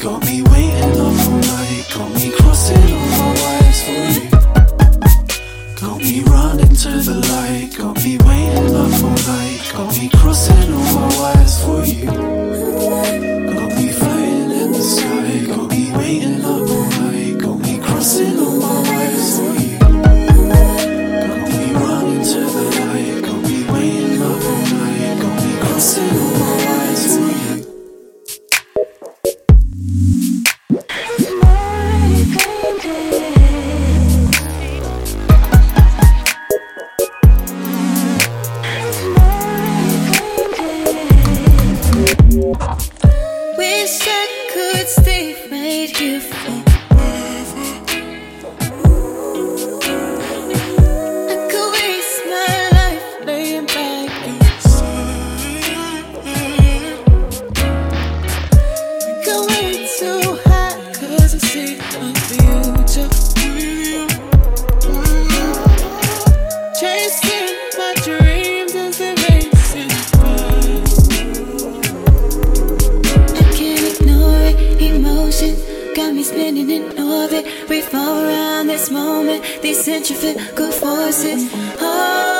Got me waiting up all night Got me crossing all my wires for you. Got me running to the light Got me waiting up all night Got me crossing all my wires for you. Got me flying in the sky Got me waiting up all night Got me crossing could stay right here spinning in orbit. We fall around this moment. These centrifugal forces. Oh,